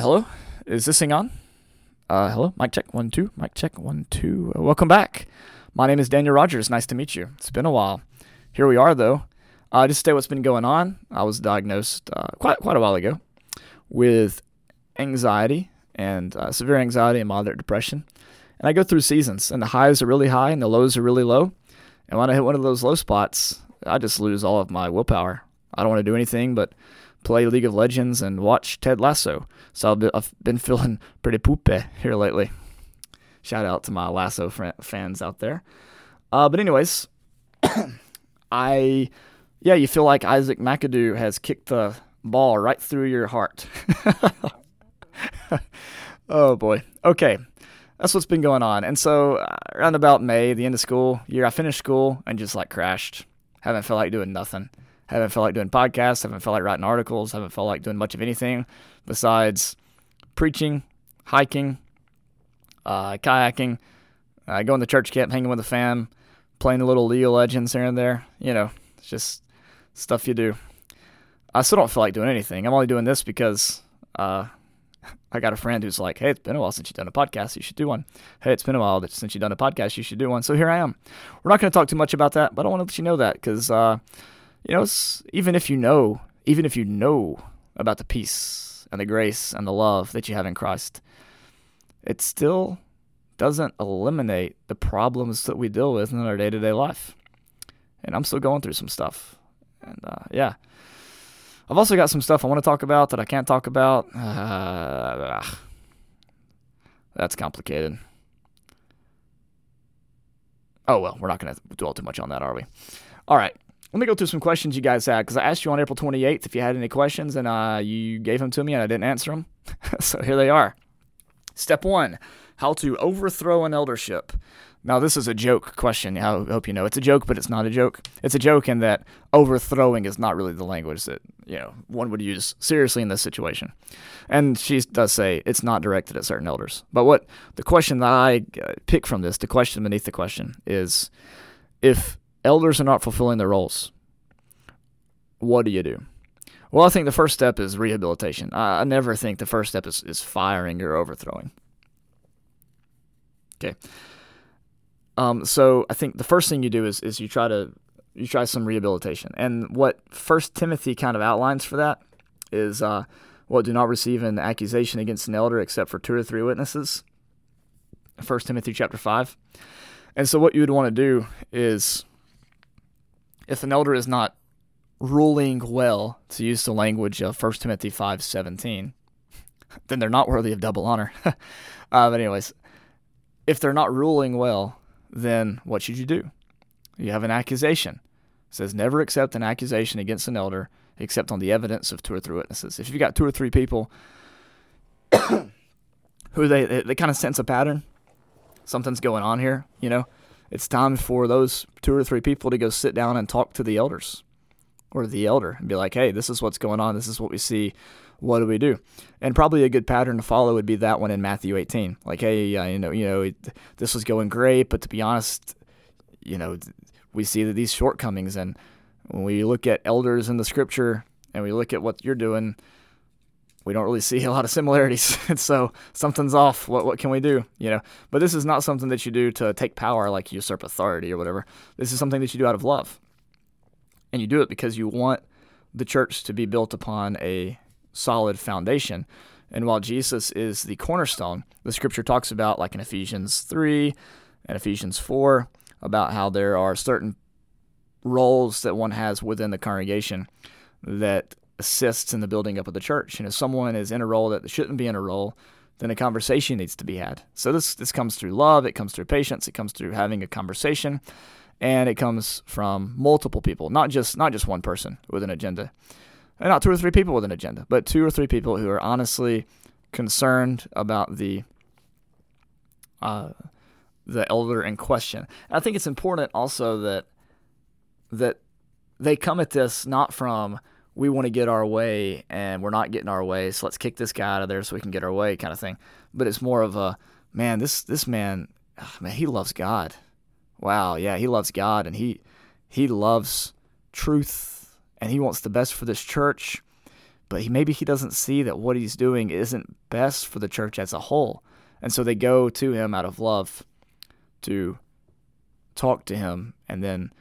Hello, is this thing on? Uh, hello, mic check one two, mic check one two. Uh, welcome back. My name is Daniel Rogers. Nice to meet you. It's been a while. Here we are, though. Uh, just to say what's been going on. I was diagnosed uh, quite quite a while ago with anxiety and uh, severe anxiety and moderate depression. And I go through seasons, and the highs are really high and the lows are really low. And when I hit one of those low spots, I just lose all of my willpower. I don't want to do anything but play League of Legends and watch Ted Lasso. So I've been feeling pretty poopy here lately. Shout out to my Lasso fans out there. Uh, but anyways, I yeah, you feel like Isaac McAdoo has kicked the ball right through your heart. oh boy. Okay. That's what's been going on. And so uh, around about May, the end of school year, I finished school and just like crashed. Haven't felt like doing nothing. Haven't felt like doing podcasts. Haven't felt like writing articles. Haven't felt like doing much of anything besides preaching, hiking, uh, kayaking, uh, going to church camp, hanging with the fam, playing a little League of Legends here and there. You know, it's just stuff you do. I still don't feel like doing anything. I'm only doing this because uh, I got a friend who's like, "Hey, it's been a while since you've done a podcast. You should do one." Hey, it's been a while since you've done a podcast. You should do one. So here I am. We're not going to talk too much about that, but I want to let you know that because uh, you know, even if you know, even if you know about the peace and the grace and the love that you have in Christ, it still doesn't eliminate the problems that we deal with in our day to day life. And I'm still going through some stuff. And uh, yeah. I've also got some stuff I want to talk about that I can't talk about. Uh, that's complicated. Oh, well, we're not going to dwell too much on that, are we? All right let me go through some questions you guys had because I asked you on April 28th if you had any questions and uh, you gave them to me and I didn't answer them. so here they are. Step one How to overthrow an eldership. Now, this is a joke question. I hope you know it's a joke, but it's not a joke. It's a joke in that overthrowing is not really the language that you know one would use seriously in this situation. And she does say it's not directed at certain elders. But what the question that I uh, pick from this, the question beneath the question, is if elders are not fulfilling their roles, what do you do? Well, I think the first step is rehabilitation. I, I never think the first step is, is firing or overthrowing. Okay. Um, so I think the first thing you do is, is you try to you try some rehabilitation. And what First Timothy kind of outlines for that is uh, well, do not receive an accusation against an elder except for two or three witnesses. First Timothy chapter five. And so what you would want to do is if an elder is not ruling well, to use the language of 1 Timothy 5:17, then they're not worthy of double honor. uh, but anyways, if they're not ruling well, then what should you do? You have an accusation. It says never accept an accusation against an elder except on the evidence of two or three witnesses. If you've got two or three people who they, they, they kind of sense a pattern, something's going on here, you know, it's time for those two or three people to go sit down and talk to the elders or the elder and be like, hey, this is what's going on. This is what we see. What do we do? And probably a good pattern to follow would be that one in Matthew 18. Like, hey, uh, you know, you know, this was going great, but to be honest, you know, we see that these shortcomings, and when we look at elders in the scripture and we look at what you're doing, we don't really see a lot of similarities. and so something's off. What what can we do? You know. But this is not something that you do to take power, like usurp authority or whatever. This is something that you do out of love, and you do it because you want the church to be built upon a solid foundation. And while Jesus is the cornerstone, the scripture talks about, like in Ephesians 3 and Ephesians 4, about how there are certain roles that one has within the congregation that assists in the building up of the church. And if someone is in a role that shouldn't be in a role, then a conversation needs to be had. So this this comes through love, it comes through patience, it comes through having a conversation, and it comes from multiple people, not just not just one person with an agenda. And not two or three people with an agenda, but two or three people who are honestly concerned about the uh, the elder in question. And I think it's important also that that they come at this not from we want to get our way and we're not getting our way, so let's kick this guy out of there so we can get our way kind of thing. But it's more of a man, this this man, ah, man, he loves God. Wow, yeah, he loves God and he he loves truth and he wants the best for this church. but he, maybe he doesn't see that what he's doing isn't best for the church as a whole. And so they go to him out of love to talk to him and then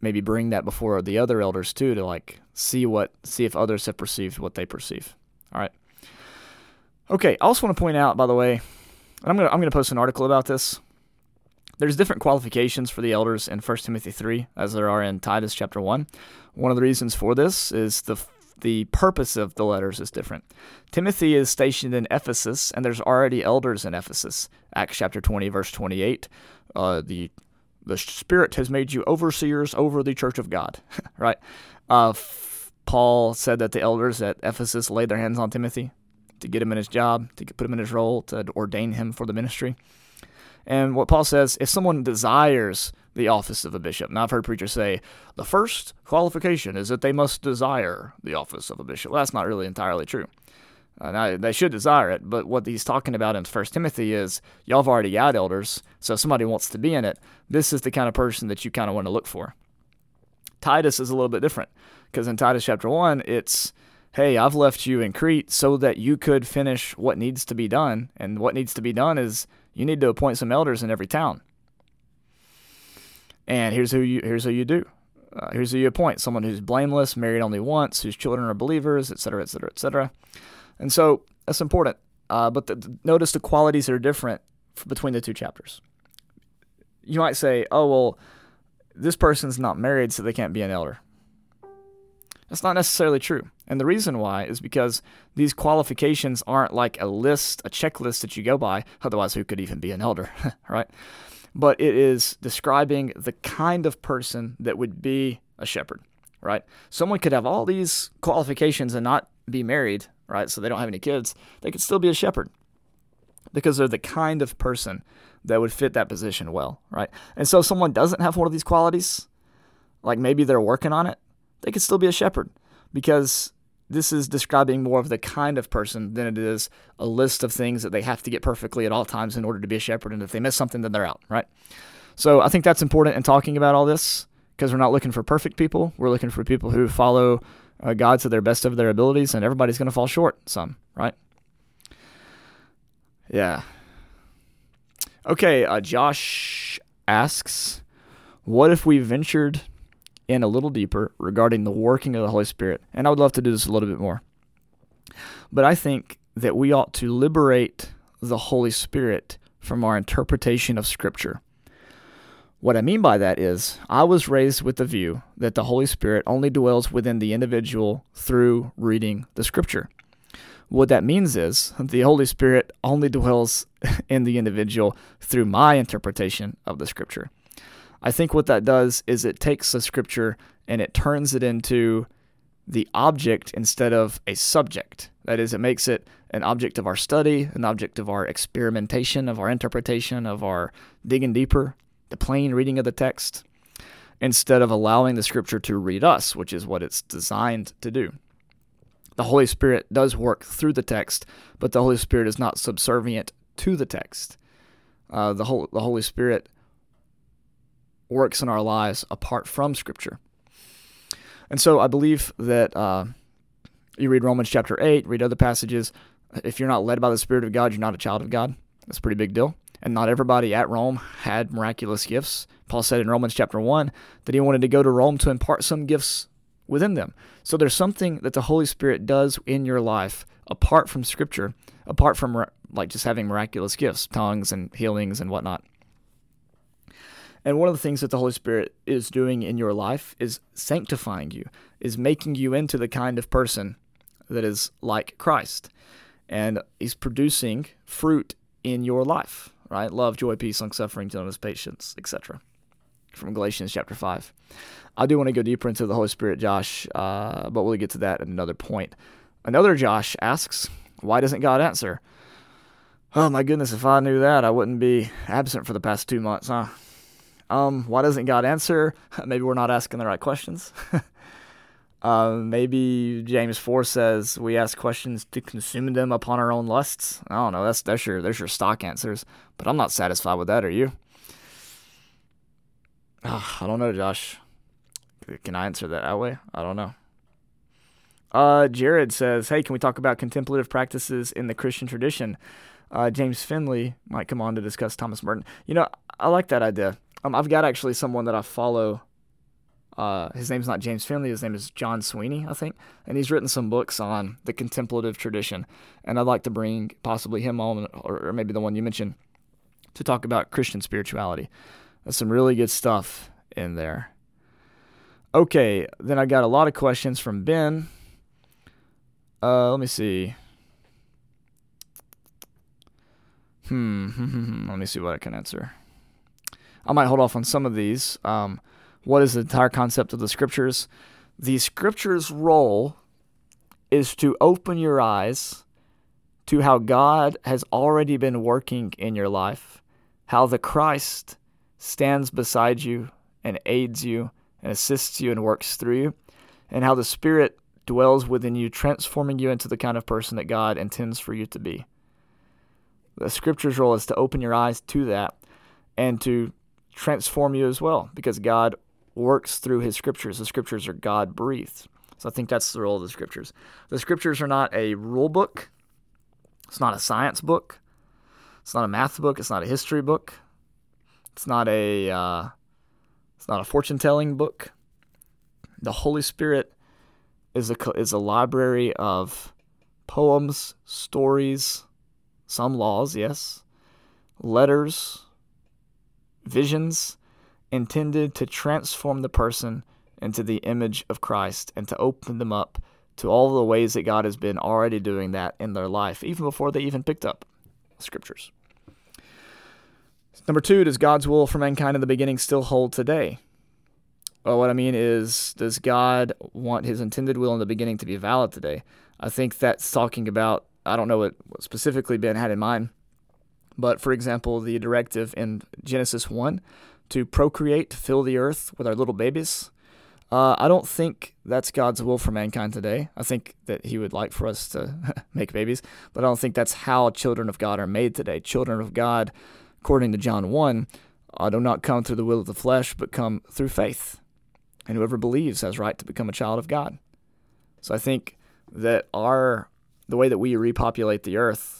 maybe bring that before the other elders too to like see what see if others have perceived what they perceive. All right. Okay, I also want to point out by the way, I'm going to I'm to post an article about this. There's different qualifications for the elders in 1 Timothy 3 as there are in Titus chapter 1. One of the reasons for this is the the purpose of the letters is different. Timothy is stationed in Ephesus, and there's already elders in Ephesus. Acts chapter 20, verse 28. Uh, the the Spirit has made you overseers over the church of God, right? Uh, Paul said that the elders at Ephesus laid their hands on Timothy to get him in his job, to put him in his role, to ordain him for the ministry. And what Paul says, if someone desires the office of a bishop, now I've heard preachers say the first qualification is that they must desire the office of a bishop. Well, that's not really entirely true. Uh, now, they should desire it, but what he's talking about in First Timothy is y'all have already got elders, so if somebody wants to be in it, this is the kind of person that you kind of want to look for. Titus is a little bit different because in Titus chapter 1, it's hey, I've left you in Crete so that you could finish what needs to be done. And what needs to be done is you need to appoint some elders in every town. And here's who you here's who you do. Uh, here's who you appoint: someone who's blameless, married only once, whose children are believers, etc., etc., etc. And so that's important. Uh, but the, the, notice the qualities that are different between the two chapters. You might say, "Oh well, this person's not married, so they can't be an elder." That's not necessarily true. And the reason why is because these qualifications aren't like a list, a checklist that you go by. Otherwise, who could even be an elder, right? But it is describing the kind of person that would be a shepherd, right? Someone could have all these qualifications and not be married, right? So they don't have any kids. They could still be a shepherd because they're the kind of person that would fit that position well, right? And so if someone doesn't have one of these qualities, like maybe they're working on it, they could still be a shepherd because this is describing more of the kind of person than it is a list of things that they have to get perfectly at all times in order to be a shepherd. And if they miss something, then they're out, right? So I think that's important in talking about all this because we're not looking for perfect people. We're looking for people who follow uh, God to their best of their abilities, and everybody's going to fall short some, right? Yeah. Okay, uh, Josh asks, what if we ventured in a little deeper regarding the working of the Holy Spirit. And I would love to do this a little bit more. But I think that we ought to liberate the Holy Spirit from our interpretation of Scripture. What I mean by that is, I was raised with the view that the Holy Spirit only dwells within the individual through reading the Scripture. What that means is, the Holy Spirit only dwells in the individual through my interpretation of the Scripture. I think what that does is it takes the scripture and it turns it into the object instead of a subject. That is, it makes it an object of our study, an object of our experimentation, of our interpretation, of our digging deeper, the plain reading of the text, instead of allowing the scripture to read us, which is what it's designed to do. The Holy Spirit does work through the text, but the Holy Spirit is not subservient to the text. Uh, the, whole, the Holy Spirit works in our lives apart from Scripture. And so I believe that uh, you read Romans chapter 8, read other passages. If you're not led by the Spirit of God, you're not a child of God. That's a pretty big deal. And not everybody at Rome had miraculous gifts. Paul said in Romans chapter 1 that he wanted to go to Rome to impart some gifts within them. So there's something that the Holy Spirit does in your life apart from Scripture, apart from like just having miraculous gifts, tongues and healings and whatnot. And one of the things that the Holy Spirit is doing in your life is sanctifying you, is making you into the kind of person that is like Christ. And He's producing fruit in your life, right? Love, joy, peace, long suffering, gentleness, patience, etc. From Galatians chapter 5. I do want to go deeper into the Holy Spirit, Josh, uh, but we'll get to that at another point. Another Josh asks, Why doesn't God answer? Oh my goodness, if I knew that, I wouldn't be absent for the past two months, huh? Um, why doesn't God answer? Maybe we're not asking the right questions. uh, maybe James four says we ask questions to consume them upon our own lusts. I don't know. That's that's your there's your stock answers, but I'm not satisfied with that. Are you? Uh, I don't know, Josh. Can I answer that that way? I don't know. Uh, Jared says, "Hey, can we talk about contemplative practices in the Christian tradition?" Uh, James Finley might come on to discuss Thomas Merton. You know, I like that idea. Um, I've got actually someone that I follow. Uh, his name's not James Finley. His name is John Sweeney, I think, and he's written some books on the contemplative tradition. And I'd like to bring possibly him on, or, maybe the one you mentioned, to talk about Christian spirituality. There's some really good stuff in there. Okay, then I got a lot of questions from Ben. Uh, let me see. Hmm. let me see what I can answer. I might hold off on some of these. Um, what is the entire concept of the scriptures? The scriptures' role is to open your eyes to how God has already been working in your life, how the Christ stands beside you and aids you and assists you and works through you, and how the Spirit dwells within you, transforming you into the kind of person that God intends for you to be. The scripture's role is to open your eyes to that and to transform you as well because God works through his scriptures. The scriptures are God breathed. So I think that's the role of the scriptures. The scriptures are not a rule book, it's not a science book, it's not a math book, it's not a history book, it's not a uh, it's not a fortune telling book. The Holy Spirit is a is a library of poems, stories, some laws, yes, letters, visions intended to transform the person into the image of Christ and to open them up to all the ways that God has been already doing that in their life, even before they even picked up scriptures. Number two, does God's will for mankind in the beginning still hold today? Well, what I mean is, does God want his intended will in the beginning to be valid today? I think that's talking about, I don't know what what specifically Ben had in mind, but for example, the directive in Genesis 1 to procreate, to fill the earth with our little babies. Uh, I don't think that's God's will for mankind today. I think that He would like for us to make babies, but I don't think that's how children of God are made today. Children of God according to John 1, uh, do not come through the will of the flesh, but come through faith. And whoever believes has right to become a child of God. So I think that our the way that we repopulate the earth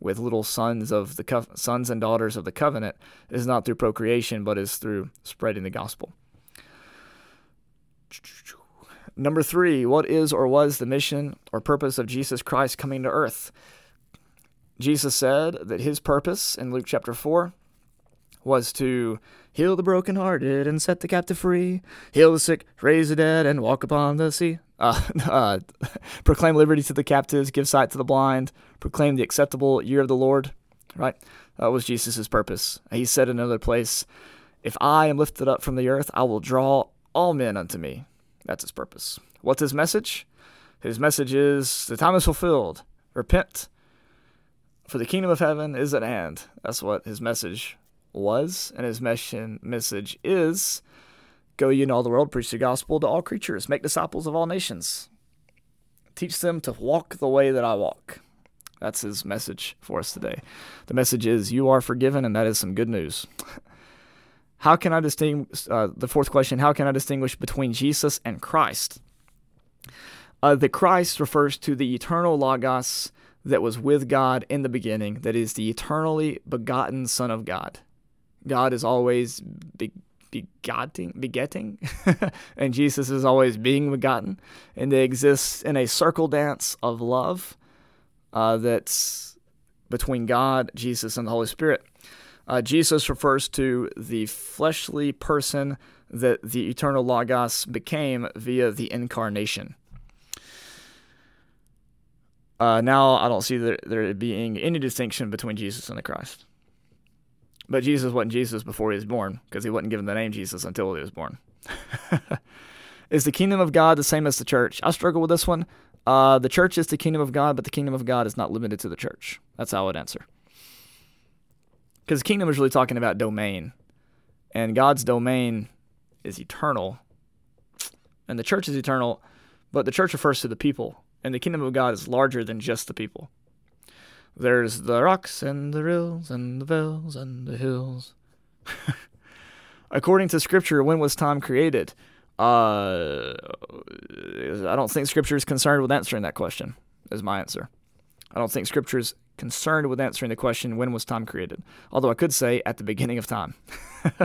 with little sons of the co- sons and daughters of the covenant is not through procreation, but is through spreading the gospel. Number three, what is or was the mission or purpose of Jesus Christ coming to earth? Jesus said that his purpose in Luke chapter 4 was to heal the brokenhearted and set the captive free, heal the sick, raise the dead, and walk upon the sea. Uh, uh, proclaim liberty to the captives, give sight to the blind, proclaim the acceptable year of the Lord. Right? That was Jesus' purpose. He said in another place, If I am lifted up from the earth, I will draw all men unto me. That's his purpose. What's his message? His message is the time is fulfilled. Repent for the kingdom of heaven is at hand. That's what his message was, and his message is go ye in all the world, preach the gospel to all creatures, make disciples of all nations, teach them to walk the way that I walk. That's his message for us today. The message is you are forgiven, and that is some good news. How can I distinguish? Uh, the fourth question: How can I distinguish between Jesus and Christ? Uh, the Christ refers to the eternal Logos that was with God in the beginning, that is the eternally begotten Son of God. God is always be- begetting, begetting, and Jesus is always being begotten, and they exist in a circle dance of love uh, that's between God, Jesus, and the Holy Spirit. Uh, Jesus refers to the fleshly person that the eternal Logos became via the incarnation. Uh, now I don't see there, there being any distinction between Jesus and the Christ. But Jesus wasn't Jesus before he was born, because he wasn't given the name Jesus until he was born. is the kingdom of God the same as the church? I struggle with this one. Uh, the church is the kingdom of God, but the kingdom of God is not limited to the church. That's how I would answer. Because kingdom is really talking about domain, and God's domain is eternal, and the church is eternal, but the church refers to the people and the kingdom of God is larger than just the people. There's the rocks and the rills and the vales and the hills. According to Scripture, when was time created? Uh, I don't think Scripture is concerned with answering that question. Is my answer. I don't think Scripture is concerned with answering the question when was time created. Although I could say at the beginning of time.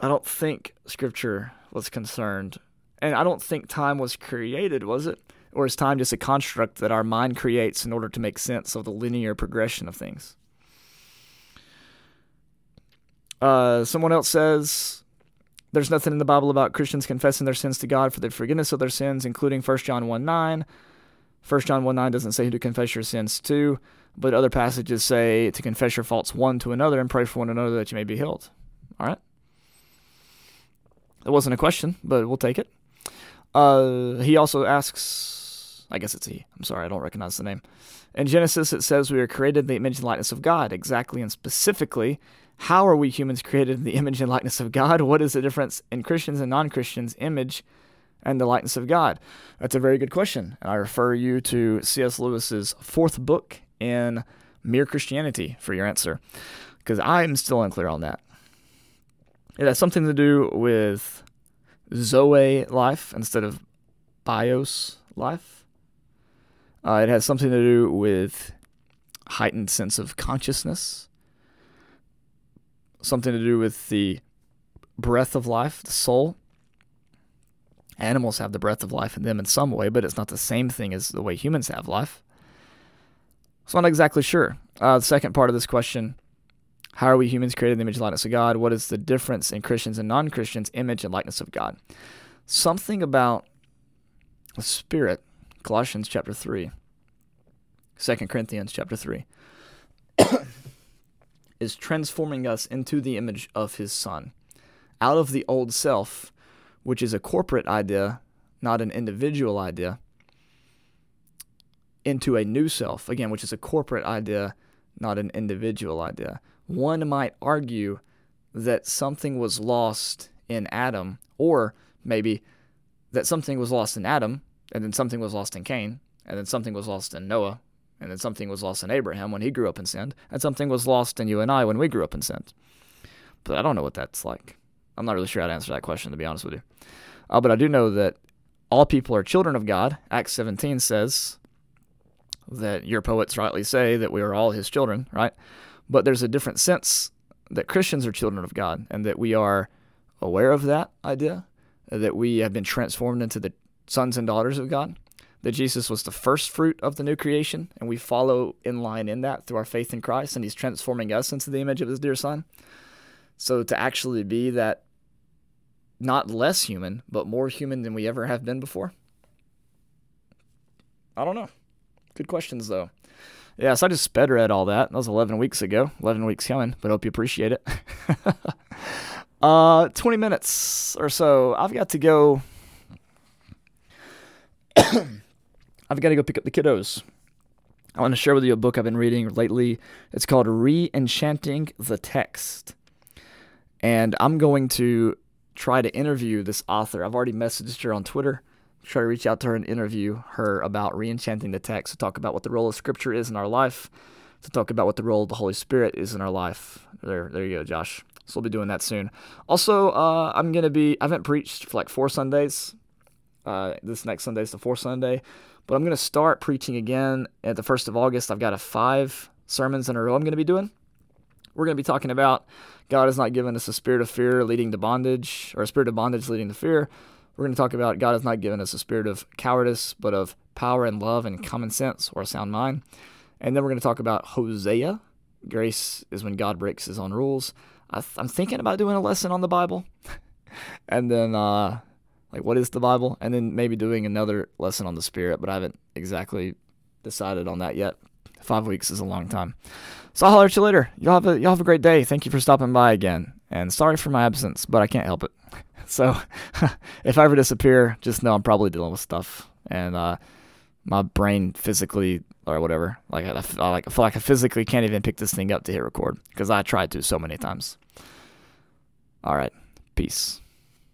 I don't think Scripture was concerned, and I don't think time was created, was it? Or is time just a construct that our mind creates in order to make sense of the linear progression of things? Uh, someone else says there's nothing in the Bible about Christians confessing their sins to God for the forgiveness of their sins, including 1 John 1 9. 1 John 1 9 doesn't say who to confess your sins to, but other passages say to confess your faults one to another and pray for one another that you may be healed. All right? That wasn't a question, but we'll take it. Uh, he also asks, I guess it's he. I'm sorry, I don't recognize the name. In Genesis, it says we are created in the image and likeness of God. Exactly and specifically, how are we humans created in the image and likeness of God? What is the difference in Christians and non Christians' image and the likeness of God? That's a very good question. And I refer you to C.S. Lewis's fourth book in Mere Christianity for your answer, because I'm still unclear on that. It has something to do with Zoe life instead of bios life. Uh, it has something to do with heightened sense of consciousness something to do with the breath of life, the soul. Animals have the breath of life in them in some way, but it's not the same thing as the way humans have life. So I'm not exactly sure. Uh, the second part of this question How are we humans created in the image and likeness of God? What is the difference in Christians and non Christians' image and likeness of God? Something about the Spirit, Colossians chapter 3, 2 Corinthians chapter 3. Is transforming us into the image of his son. Out of the old self, which is a corporate idea, not an individual idea, into a new self, again, which is a corporate idea, not an individual idea. One might argue that something was lost in Adam, or maybe that something was lost in Adam, and then something was lost in Cain, and then something was lost in Noah, and then something was lost in Abraham when he grew up in sin, and something was lost in you and I when we grew up in sin. But I don't know what that's like. I'm not really sure how to answer that question, to be honest with you. Uh, but I do know that all people are children of God. Acts 17 says that your poets rightly say that we are all his children, right? But there's a different sense that Christians are children of God and that we are aware of that idea, that we have been transformed into the sons and daughters of God that Jesus was the first fruit of the new creation, and we follow in line in that through our faith in Christ, and He's transforming us into the image of His dear Son. So to actually be that not less human, but more human than we ever have been before? I don't know. Good questions, though. Yeah, so I just sped read all that. That was 11 weeks ago. 11 weeks coming, but I hope you appreciate it. uh, 20 minutes or so. I've got to go. I've got to go pick up the kiddos. I want to share with you a book I've been reading lately. It's called Re Enchanting the Text. And I'm going to try to interview this author. I've already messaged her on Twitter, try to reach out to her and interview her about re enchanting the text, to talk about what the role of Scripture is in our life, to talk about what the role of the Holy Spirit is in our life. There, there you go, Josh. So we'll be doing that soon. Also, uh, I'm going to be, I haven't preached for like four Sundays. Uh, this next Sunday is the fourth Sunday. But I'm going to start preaching again at the 1st of August. I've got a five sermons in a row I'm going to be doing. We're going to be talking about God has not given us a spirit of fear leading to bondage, or a spirit of bondage leading to fear. We're going to talk about God has not given us a spirit of cowardice, but of power and love and common sense or a sound mind. And then we're going to talk about Hosea. Grace is when God breaks his own rules. I am thinking about doing a lesson on the Bible. and then uh, like what is the Bible, and then maybe doing another lesson on the Spirit, but I haven't exactly decided on that yet. Five weeks is a long time. So I'll holler at you later. Y'all have a y'all have a great day. Thank you for stopping by again. And sorry for my absence, but I can't help it. So if I ever disappear, just know I'm probably dealing with stuff. And uh, my brain physically or whatever, like I, I, like I feel like I physically can't even pick this thing up to hit record because I tried to so many times. All right. Peace.